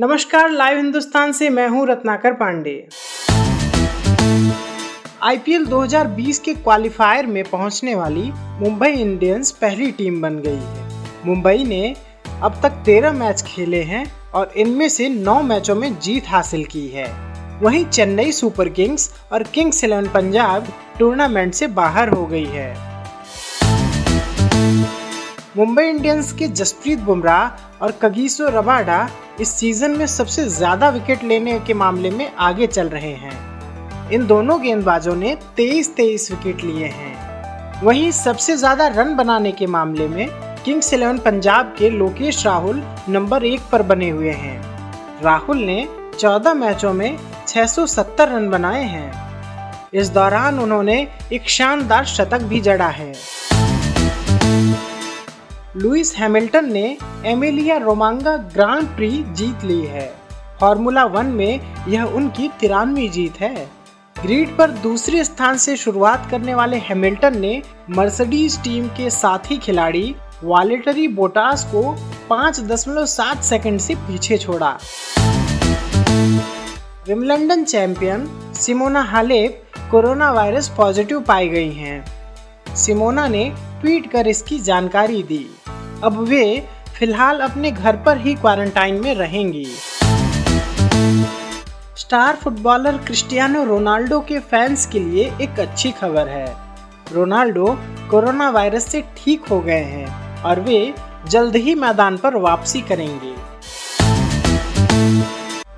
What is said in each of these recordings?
नमस्कार, लाइव हिंदुस्तान से मैं हूँ रत्नाकर पांडे। आईपीएल 2020 के क्वालिफायर में पहुँचने वाली मुंबई इंडियंस पहली टीम बन गई है। मुंबई ने अब तक 13 मैच खेले हैं और इनमें से 9 मैचों में जीत हासिल की है। वहीं चेन्नई सुपर किंग्स और किंग्स इलेवन पंजाब टूर्नामेंट से बाहर हो गई है। मुंबई इंडियंस के जसप्रीत बुमराह और कगीसो रबाडा इस सीज़न में सबसे ज़्यादा विकेट लेने के मामले में आगे चल रहे हैं। इन दोनों गेंदबाजों ने 23-23 विकेट लिए हैं। वहीं सबसे ज़्यादा रन बनाने के मामले में किंग्स इलेवन पंजाब के लोकेश राहुल नंबर एक पर बने हुए हैं। राहुल ने 14 मैचों में 670 रन बनाए हैं। इस दौरान उन्होंने एक शानदार शतक भी जड़ा है। लुइस हैमिल्टन ने एमिलिया रोमांगा ग्रांड प्री जीत ली है। फार्मूला वन में यह उनकी तिरानवी जीत है। ग्रीड पर दूसरे स्थान से शुरुआत करने वाले हैमिल्टन ने मर्सिडीज टीम के साथी खिलाड़ी वालेटरी बोटास को 5.7 सेकंड से पीछे छोड़ा। Wimbledon champion Simona Halep coronavirus positive पाई गई हैं। सिमोना ने ट्वीट कर इसकी जानकारी दी। अब वे फ़िलहाल अपने घर पर ही क्वारंटाइन में रहेंगी। स्टार फुटबॉलर क्रिस्टियानो रोनाल्डो के फैंस के लिए एक अच्छी खबर है। रोनाल्डो कोरोना वायरस से ठीक हो गए हैं और वे जल्द ही मैदान पर वापसी करेंगे।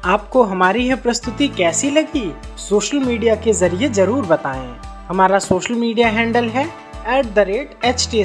आपको हमारी यह प्रस्तुति कैसी लगी? सोशल मीडिया के ज़रिए ज़रूर बताएँ। हमारा सोशल मीडिया हैंडल है at the rate H T